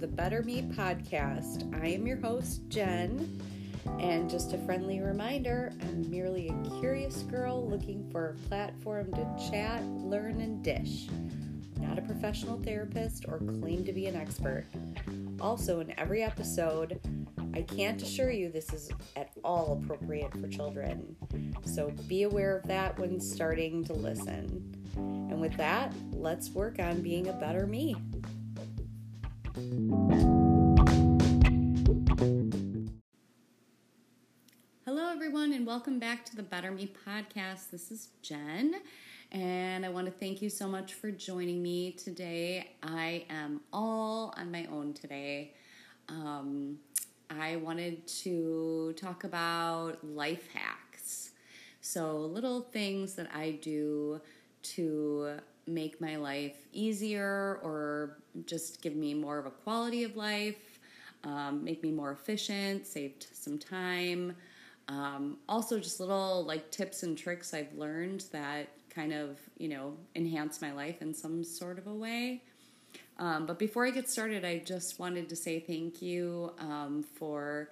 the Better Me podcast. I am your host, Jen, and just a friendly reminder I'm merely a curious girl looking for a platform to chat, learn, and dish. Not a professional therapist or claim to be an expert. Also, in every episode, I can't assure you this is at all appropriate for children. So be aware of that when starting to listen. And with that, let's work on being a better me. Welcome back to the Better Me podcast. This is Jen, and I want to thank you so much for joining me today. I am all on my own today. Um, I wanted to talk about life hacks. So, little things that I do to make my life easier or just give me more of a quality of life, um, make me more efficient, saved some time. Um, also, just little like tips and tricks I've learned that kind of, you know, enhance my life in some sort of a way. Um, but before I get started, I just wanted to say thank you um, for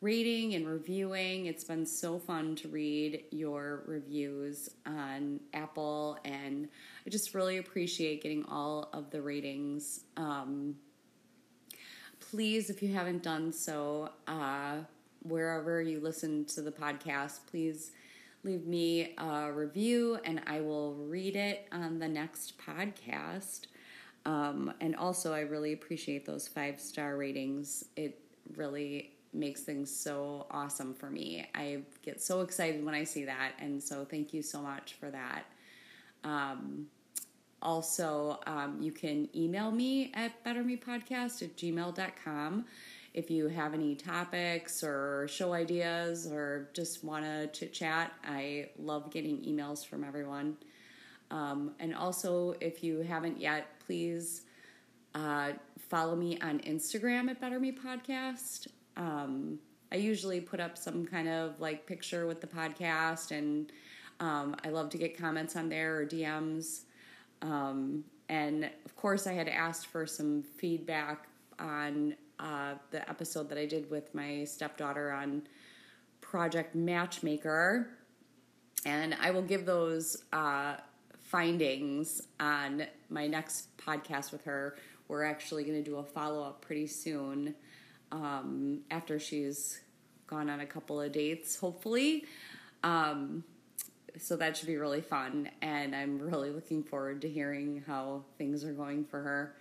rating and reviewing. It's been so fun to read your reviews on Apple, and I just really appreciate getting all of the ratings. Um, please, if you haven't done so, uh, wherever you listen to the podcast, please leave me a review and I will read it on the next podcast. Um, and also, I really appreciate those five star ratings. It really makes things so awesome for me. I get so excited when I see that. And so, thank you so much for that. Um, also, um, you can email me at bettermepodcast at gmail.com if you have any topics or show ideas or just want to chit chat. I love getting emails from everyone. Um, and also, if you haven't yet, please uh, follow me on Instagram at Better Me Podcast. Um, I usually put up some kind of like picture with the podcast, and um, I love to get comments on there or DMs. Um, and of course, I had asked for some feedback on uh, the episode that I did with my stepdaughter on Project Matchmaker. And I will give those uh, findings on my next podcast with her. We're actually going to do a follow up pretty soon um, after she's gone on a couple of dates, hopefully. Um, so that should be really fun, and I'm really looking forward to hearing how things are going for her.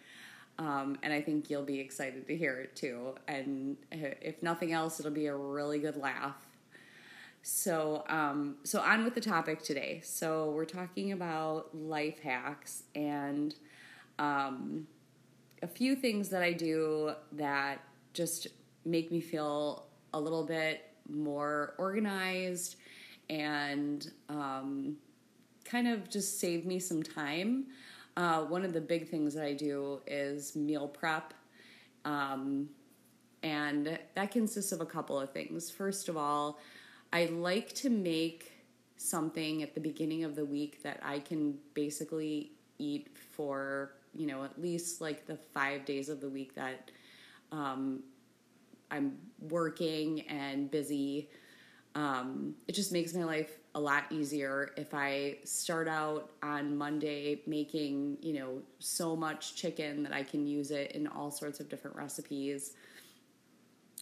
Um, and I think you'll be excited to hear it too. And if nothing else, it'll be a really good laugh so, um, so on with the topic today. So we're talking about life hacks and um, a few things that I do that just make me feel a little bit more organized and um, kind of just save me some time. Uh, one of the big things that I do is meal prep. Um, and that consists of a couple of things. First of all, I like to make something at the beginning of the week that I can basically eat for, you know, at least like the five days of the week that um, I'm working and busy. Um, it just makes my life a lot easier if I start out on Monday making, you know, so much chicken that I can use it in all sorts of different recipes.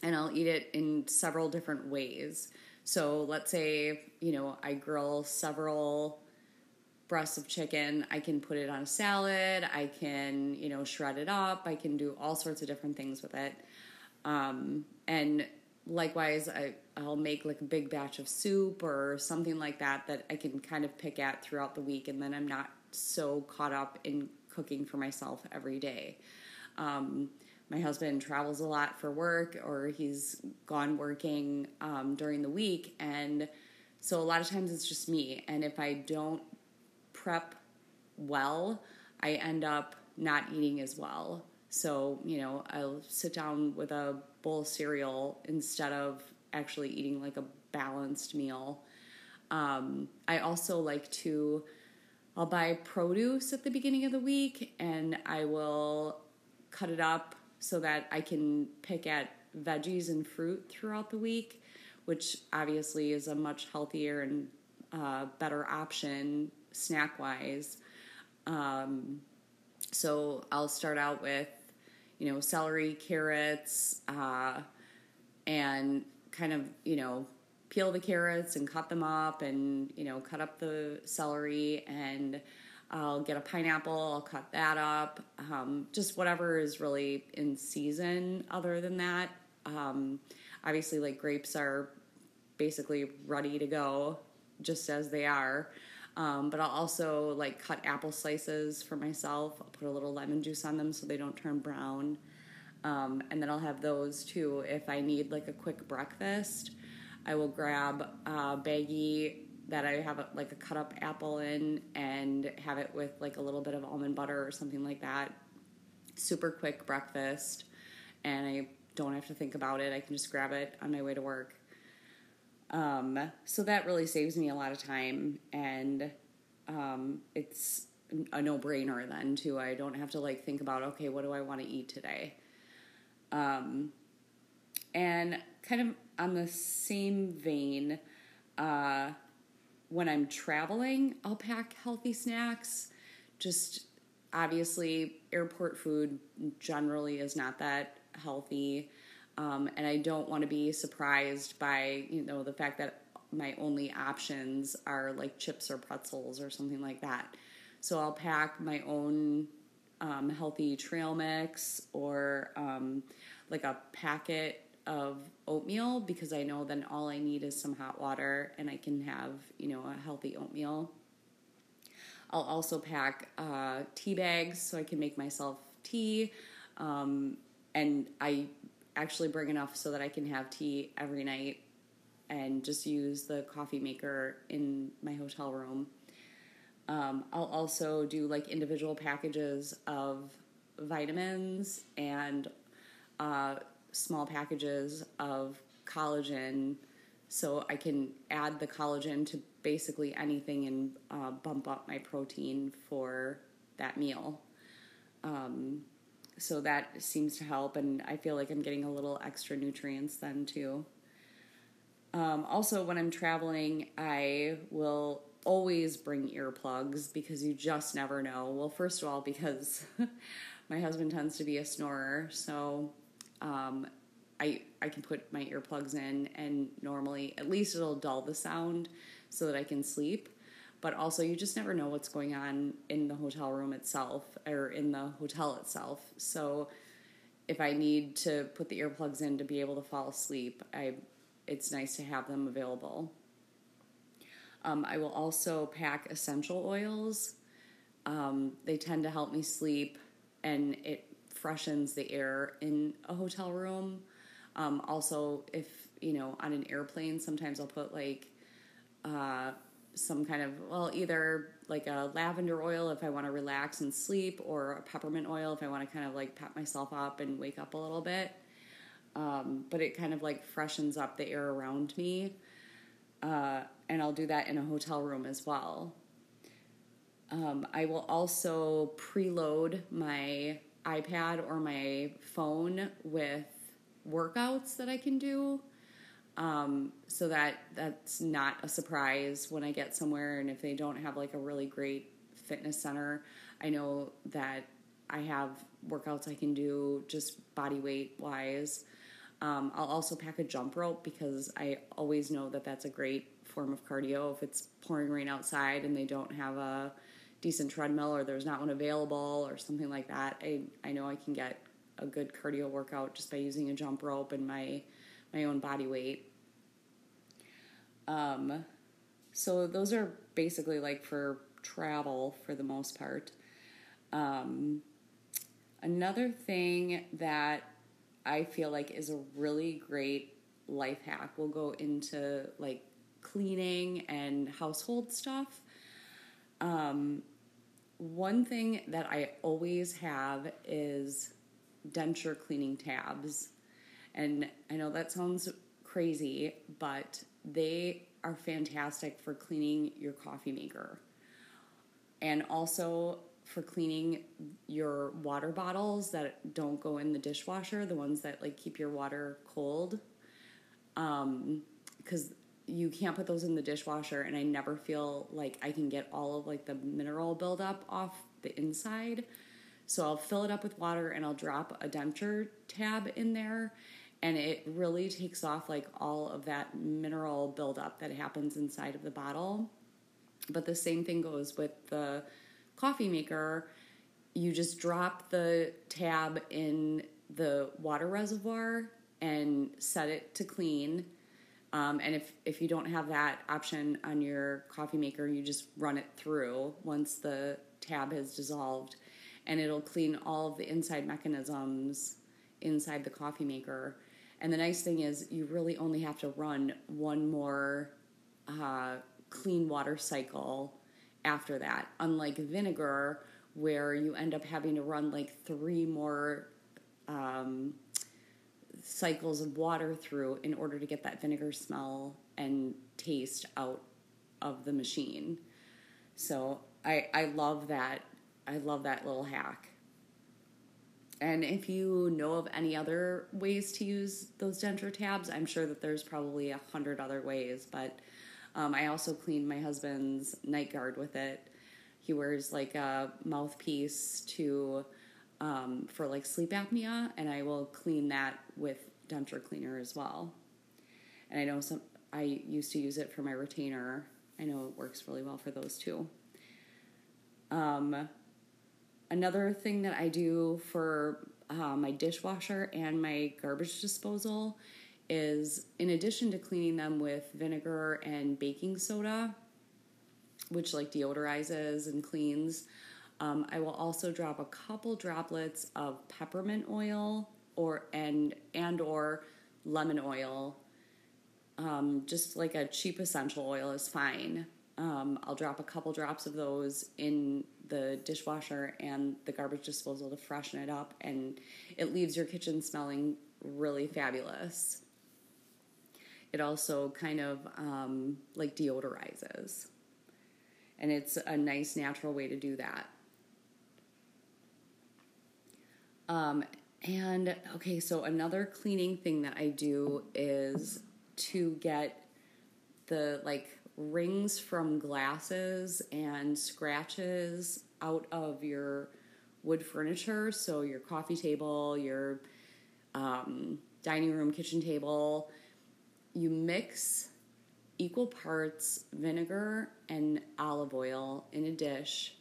And I'll eat it in several different ways. So let's say, you know, I grill several breasts of chicken. I can put it on a salad. I can, you know, shred it up. I can do all sorts of different things with it. Um, and likewise, I, I'll make like a big batch of soup or something like that that I can kind of pick at throughout the week. And then I'm not so caught up in cooking for myself every day. Um, my husband travels a lot for work or he's gone working um, during the week and so a lot of times it's just me and if i don't prep well i end up not eating as well so you know i'll sit down with a bowl of cereal instead of actually eating like a balanced meal um, i also like to i'll buy produce at the beginning of the week and i will cut it up so that I can pick at veggies and fruit throughout the week, which obviously is a much healthier and uh, better option snack wise. Um, so I'll start out with, you know, celery, carrots, uh, and kind of, you know, peel the carrots and cut them up and, you know, cut up the celery and I'll get a pineapple, I'll cut that up. Um, just whatever is really in season other than that. Um, obviously, like grapes are basically ready to go just as they are. Um, but I'll also like cut apple slices for myself. I'll put a little lemon juice on them so they don't turn brown. Um, and then I'll have those too if I need like a quick breakfast. I will grab a baggie that I have a, like a cut up apple in and have it with like a little bit of almond butter or something like that. Super quick breakfast, and I don't have to think about it. I can just grab it on my way to work. Um, so that really saves me a lot of time, and um, it's a no brainer then too. I don't have to like think about okay, what do I want to eat today. Um, and kind of on the same vein, uh, when I'm traveling, I'll pack healthy snacks. Just obviously, airport food generally is not that healthy. Um, and I don't want to be surprised by you know the fact that my only options are like chips or pretzels or something like that. So I'll pack my own um, healthy trail mix or um, like a packet of oatmeal because I know then all I need is some hot water and I can have you know a healthy oatmeal. I'll also pack uh, tea bags so I can make myself tea. Um, and I actually bring enough so that I can have tea every night and just use the coffee maker in my hotel room. Um, I'll also do like individual packages of vitamins and uh, small packages of collagen so I can add the collagen to basically anything and uh, bump up my protein for that meal. Um, so that seems to help, and I feel like I'm getting a little extra nutrients then too. Um, also, when I'm traveling, I will always bring earplugs because you just never know. Well, first of all, because my husband tends to be a snorer, so um, I I can put my earplugs in, and normally at least it'll dull the sound so that I can sleep but also you just never know what's going on in the hotel room itself or in the hotel itself. So if I need to put the earplugs in to be able to fall asleep, I it's nice to have them available. Um, I will also pack essential oils. Um, they tend to help me sleep, and it freshens the air in a hotel room. Um, also, if you know, on an airplane, sometimes I'll put like uh, some kind of well either like a lavender oil if i want to relax and sleep or a peppermint oil if i want to kind of like pep myself up and wake up a little bit. Um, but it kind of like freshens up the air around me. Uh, and i'll do that in a hotel room as well. Um, i will also preload my ipad or my phone with workouts that i can do um, so that that's not a surprise when I get somewhere. And if they don't have like a really great fitness center, I know that I have workouts I can do just body weight wise. Um, I'll also pack a jump rope because I always know that that's a great form of cardio. If it's pouring rain outside and they don't have a decent treadmill or there's not one available or something like that, I, I know I can get a good cardio workout just by using a jump rope and my my own body weight. Um, so those are basically like for travel for the most part. Um, another thing that I feel like is a really great life hack will go into like cleaning and household stuff. Um, one thing that I always have is denture cleaning tabs. And I know that sounds crazy, but they are fantastic for cleaning your coffee maker. And also, for cleaning your water bottles that don't go in the dishwasher, the ones that like keep your water cold. Um, because you can't put those in the dishwasher, and I never feel like I can get all of like the mineral buildup off the inside. So I'll fill it up with water and I'll drop a denture tab in there, and it really takes off like all of that mineral buildup that happens inside of the bottle. But the same thing goes with the coffee maker. You just drop the tab in the water reservoir and set it to clean. Um, and if, if you don't have that option on your coffee maker, you just run it through once the tab has dissolved, and it'll clean all of the inside mechanisms inside the coffee maker. And the nice thing is, you really only have to run one more uh, clean water cycle after that. Unlike vinegar, where you end up having to run like three more um, cycles of water through in order to get that vinegar smell and taste out of the machine. So I I love that. I love that little hack. And if you know of any other ways to use those denture tabs, I'm sure that there's probably a hundred other ways, but um, I also cleaned my husband's night guard with it. He wears like a mouthpiece to um, for like sleep apnea, and I will clean that with denture cleaner as well. And I know some I used to use it for my retainer. I know it works really well for those too. Um, another thing that I do for uh, my dishwasher and my garbage disposal is in addition to cleaning them with vinegar and baking soda, which like deodorizes and cleans, um, I will also drop a couple droplets of peppermint oil or and and or lemon oil. Um, just like a cheap essential oil is fine. Um, I'll drop a couple drops of those in the dishwasher and the garbage disposal to freshen it up, and it leaves your kitchen smelling really fabulous it also kind of um, like deodorizes. And it's a nice natural way to do that. Um, and okay, so another cleaning thing that I do is to get the like rings from glasses and scratches out of your wood furniture. So your coffee table, your um, dining room, kitchen table, you mix equal parts vinegar and olive oil in a dish.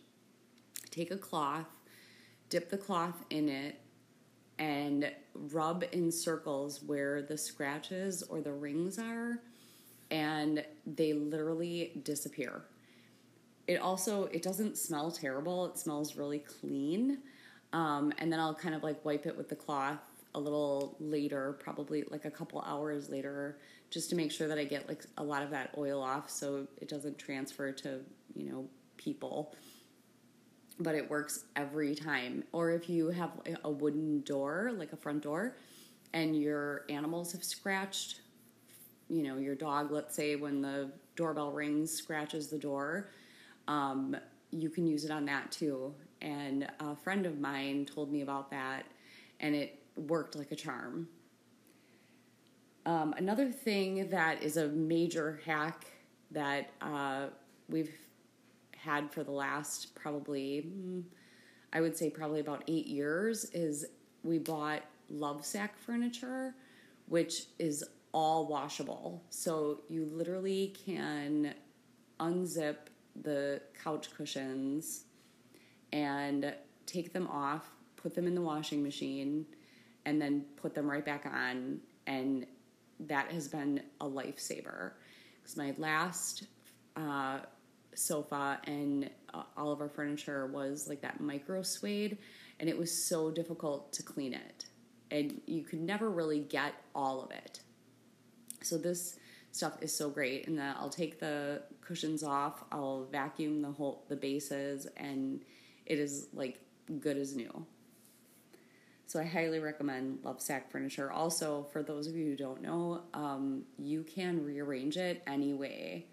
Take a cloth, dip the cloth in it, and rub in circles where the scratches or the rings are, and they literally disappear. It also it doesn't smell terrible. It smells really clean. Um, and then I'll kind of like wipe it with the cloth a little later, probably like a couple hours later, just to make sure that I get like a lot of that oil off so it doesn't transfer to, you know, people. But it works every time. Or if you have a wooden door, like a front door, and your animals have scratched, you know, your dog, let's say when the doorbell rings, scratches the door, um, you can use it on that too. And a friend of mine told me about that, and it worked like a charm. Um, another thing that is a major hack that uh, we've had for the last probably, mm, I would say probably about eight years, is we bought Lovesac furniture, which is all washable. So you literally can unzip the couch cushions and take them off, put them in the washing machine, and then put them right back on and that has been a lifesaver. Because my last uh, sofa and uh, all of our furniture was like that micro suede, and it was so difficult to clean it, and you could never really get all of it. So this stuff is so great, and then I'll take the cushions off, I'll vacuum the whole the bases, and it is like good as new. So I highly recommend Lovesac Furniture. Also, for those of you who don't know, um, you can rearrange it anyway.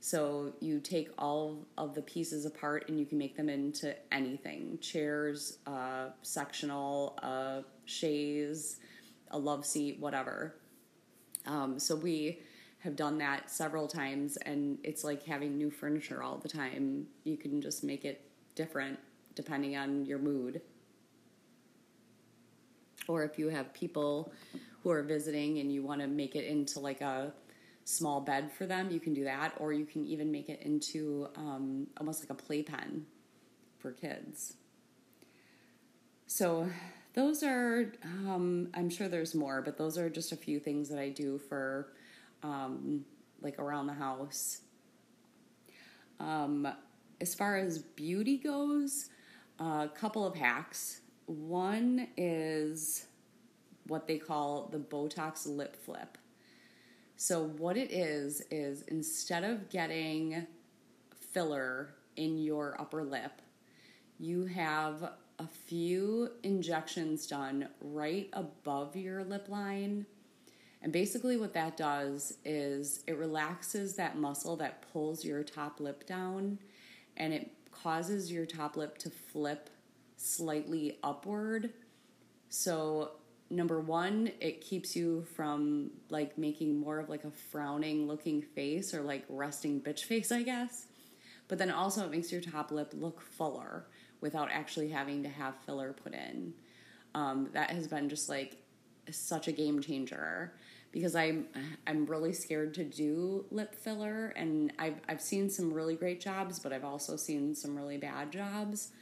So you take all of the pieces apart and you can make them into anything chairs, uh, sectional, uh, chaise, a love seat, whatever. Um, so we have done that several times, and it's like having new furniture all the time. You can just make it different depending on your mood. Or if you have people who are visiting and you want to make it into like a small bed for them, you can do that. Or you can even make it into um, almost like a playpen for kids. So those are, um, I'm sure there's more, but those are just a few things that I do for um, like around the house. Um, as far as beauty goes, a couple of hacks. One is what they call the Botox lip flip. So, what it is, is instead of getting filler in your upper lip, you have a few injections done right above your lip line. And basically, what that does is it relaxes that muscle that pulls your top lip down and it causes your top lip to flip slightly upward. So, number one, it keeps you from like making more of like a frowning looking face or like resting bitch face, I guess. But then also, it makes your top lip look fuller without actually having to have filler put in. Um, that has been just like such a game changer because I'm I'm really scared to do lip filler and I've I've seen some really great jobs, but I've also seen some really bad jobs.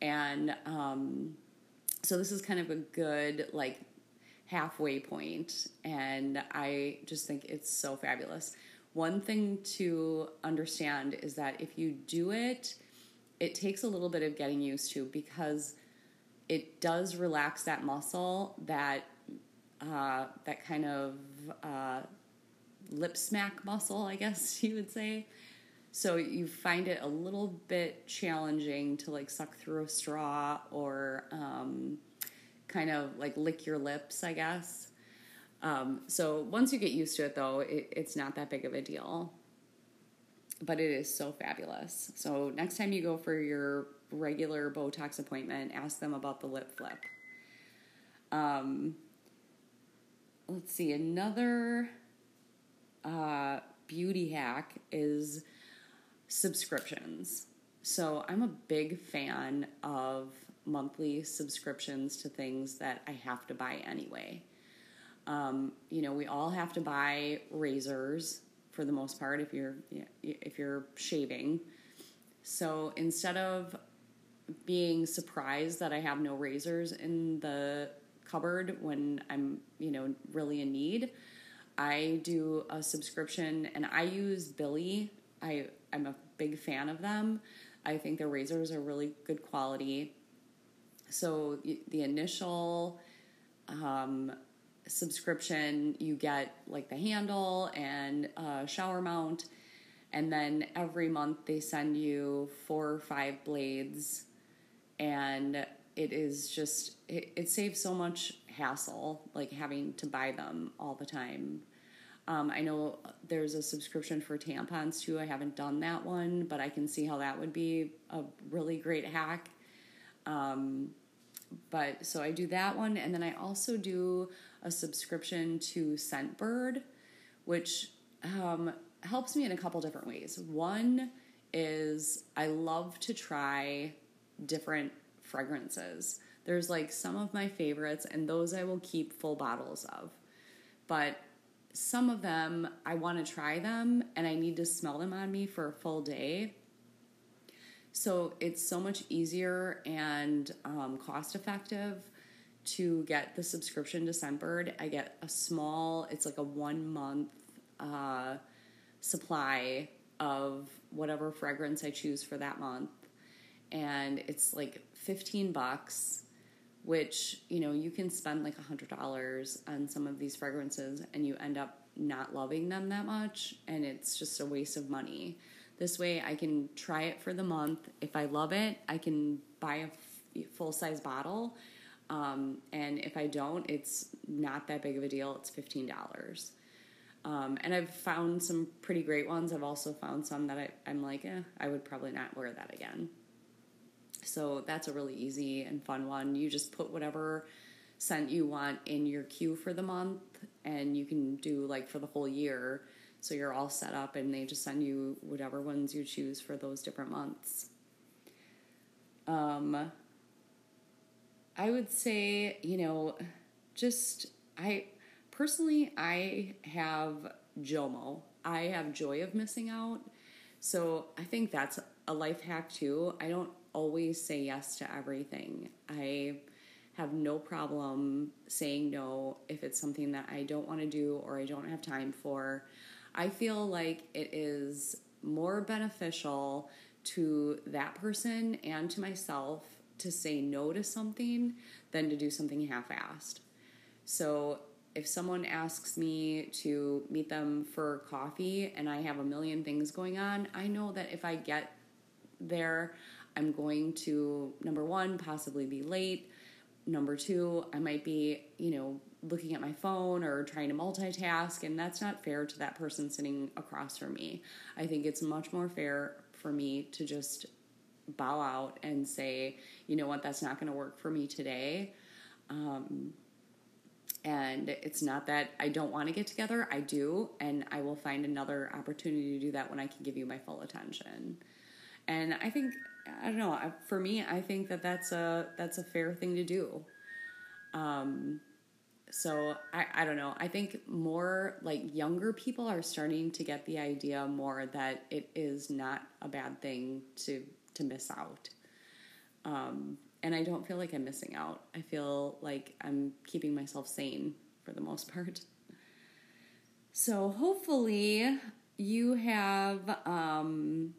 And um, so this is kind of a good like halfway point and I just think it's so fabulous. One thing to understand is that if you do it, it takes a little bit of getting used to because it does relax that muscle that uh, that kind of uh, lip smack muscle, I guess you would say. So you find it a little bit challenging to like suck through a straw or um, kind of like lick your lips, I guess. Um, so once you get used to it, though, it, it's not that big of a deal. But it is so fabulous. So next time you go for your regular Botox appointment, ask them about the lip flip. Um, let's see, another uh, beauty hack is subscriptions. So I'm a big fan of monthly subscriptions to things that I have to buy anyway. Um, you know, we all have to buy razors for the most part if you're if you're shaving. So instead of being surprised that I have no razors in the cupboard when I'm, you know, really in need. I do a subscription and I use Billie. I I'm a big fan of them. I think their razors are really good quality. So the initial um, subscription, you get like the handle and a shower mount, and then every month they send you four or five blades, and it is just it, it saves so much hassle like having to buy them all the time. Um, i know there's a subscription for tampons too. I haven't done that one but i can see how that would be a really great hack. Um, but so i do that one and then i also do a subscription to scentbird which um, helps me in a couple different ways one is i love to try different fragrances. There's like some of my favorites, and those I will keep full bottles of. But some of them, I want to try them and I need to smell them on me for a full day. So it's so much easier and um, cost effective to get the subscription to Scentbird. I get a small, it's like a one month uh, supply of whatever fragrance I choose for that month. And it's like 15 bucks which you know you can spend like a hundred dollars on some of these fragrances and you end up not loving them that much and it's just a waste of money this way i can try it for the month if i love it i can buy a f- full size bottle um, and if i don't it's not that big of a deal it's $15 Um, and I've found some pretty great ones. I've also found some that I, I'm like, eh, I would probably not wear that again. So that's a really easy and fun one. You just put whatever scent you want in your queue for the month, and you can do like for the whole year. So you're all set up, and they just send you whatever ones you choose for those different months. Um, I would say, you know, just I personally, I have JOMO. I have joy of missing out. So I think that's a life hack too. I don't always say yes to everything. I have no problem saying no if it's something that I don't want to do or I don't have time for. I feel like it is more beneficial to that person and to myself to say no to something than to do something half assed. So if someone asks me to meet them for coffee and I have a million things going on, I know that if I get there, I'm going to, number one, possibly be late. Number two, I might be, you know, looking at my phone or trying to multitask, and that's not fair to that person sitting across from me. I think it's much more fair for me to just bow out and say, you know what, that's not going to work for me today. Um, and it's not that I don't want to get together, I do, and I will find another opportunity to do that when I can give you my full attention. And I think I don't know, for me, I think that that's a that's a fair thing to do. Um so I, I don't know. I think more like younger people are starting to get the idea more that it is not a bad thing to to miss out. Um, and I don't feel like I'm missing out. I feel like I'm keeping myself sane for the most part. So hopefully you have um,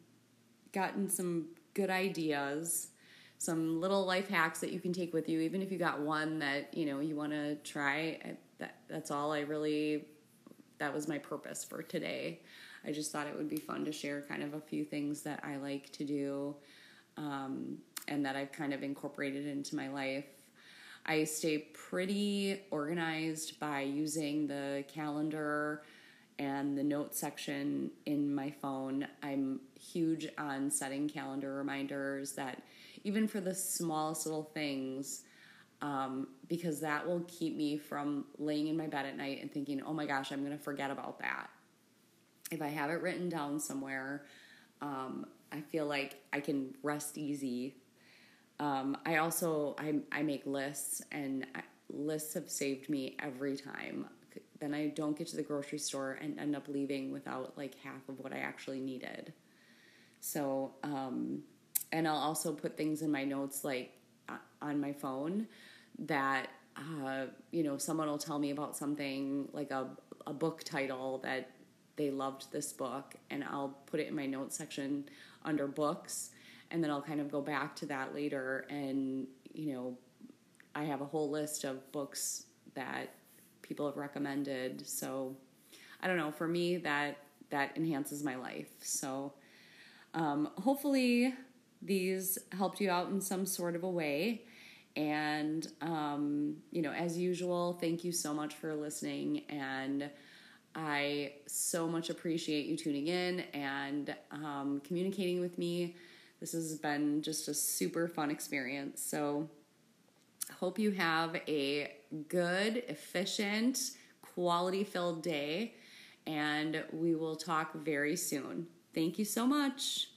gotten some good ideas, some little life hacks that you can take with you, even if you got one that you know you want to try. That that's all I really. That was my purpose for today. I just thought it would be fun to share kind of a few things that I like to do um, and that I've kind of incorporated into my life. I stay pretty organized by using the calendar and the note section in my phone. I'm huge on setting calendar reminders that even for the smallest little things, um, because that will keep me from laying in my bed at night and thinking, oh my gosh, I'm going to forget about that. If I have it written down somewhere, um, I feel like I can rest easy. Um, I also I, I make lists, and I, lists have saved me every time. Then I don't get to the grocery store and end up leaving without like half of what I actually needed. So, um, and I'll also put things in my notes like on my phone that uh, you know someone will tell me about something like a a book title that they loved this book, and I'll put it in my notes section under books, and then I'll kind of go back to that later. And you know, I have a whole list of books that people have recommended. So I don't know. For me, that that enhances my life. So um, hopefully these helped you out in some sort of a way. And, um, you know, as usual, thank you so much for listening. And I so much appreciate you tuning in and um, communicating with me. This has been just a super fun experience. So, hope you have a good, efficient, quality filled day, and we will talk very soon. Thank you so much.